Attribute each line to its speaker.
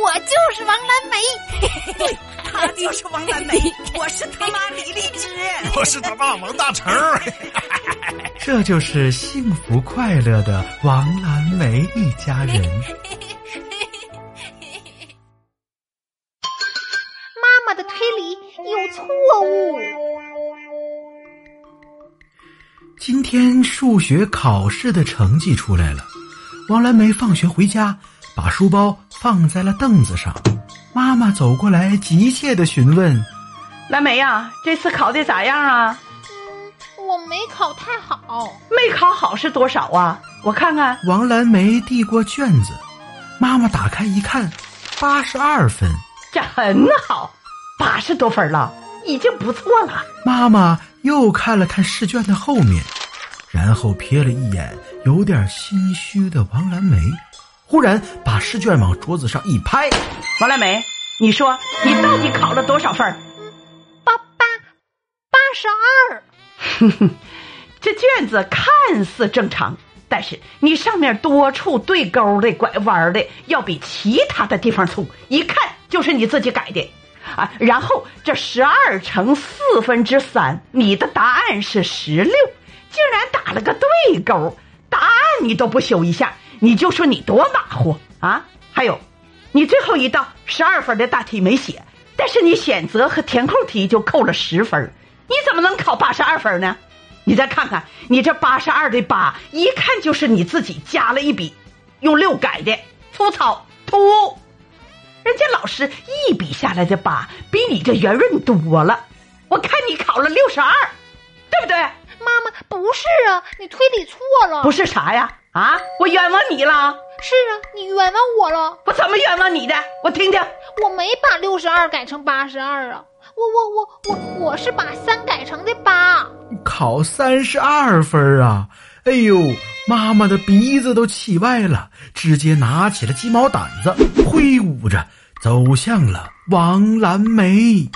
Speaker 1: 我就是王蓝梅。
Speaker 2: 对，他就是王蓝梅，我是他妈李荔枝，
Speaker 3: 我是他爸王大成。
Speaker 4: 这就是幸福快乐的王蓝梅一家人。
Speaker 1: 妈妈的推理有错误。
Speaker 4: 今天数学考试的成绩出来了，王蓝梅放学回家，把书包放在了凳子上。妈妈走过来，急切的询问：“
Speaker 2: 蓝莓呀，这次考的咋样啊？”“
Speaker 1: 嗯，我没考太好。”“
Speaker 2: 没考好是多少啊？我看看。”
Speaker 4: 王蓝莓递过卷子，妈妈打开一看，八十二分，
Speaker 2: 这很好，八十多分了，已经不错了。
Speaker 4: 妈妈又看了看试卷的后面，然后瞥了一眼有点心虚的王蓝梅。忽然把试卷往桌子上一拍，
Speaker 2: 王蓝梅，你说你到底考了多少分？
Speaker 1: 八八八十二。
Speaker 2: 哼哼，这卷子看似正常，但是你上面多处对勾的、拐弯的，要比其他的地方粗，一看就是你自己改的啊。然后这十二乘四分之三，你的答案是十六，竟然打了个对勾，答案你都不修一下。你就说你多马虎啊！还有，你最后一道十二分的大题没写，但是你选择和填空题就扣了十分，你怎么能考八十二分呢？你再看看，你这八十二的八，一看就是你自己加了一笔，用六改的，粗糙突兀。人家老师一笔下来的八，比你这圆润多了。我看你考了六十二，对不对？
Speaker 1: 妈妈，不是啊，你推理错了。
Speaker 2: 不是啥呀？啊！我冤枉你了。
Speaker 1: 是啊，你冤枉我了。
Speaker 2: 我怎么冤枉你的？我听听。
Speaker 1: 我没把六十二改成八十二啊！我我我我我是把三改成的八。
Speaker 4: 考三十二分啊！哎呦，妈妈的鼻子都气歪了，直接拿起了鸡毛掸子，挥舞着走向了王蓝梅。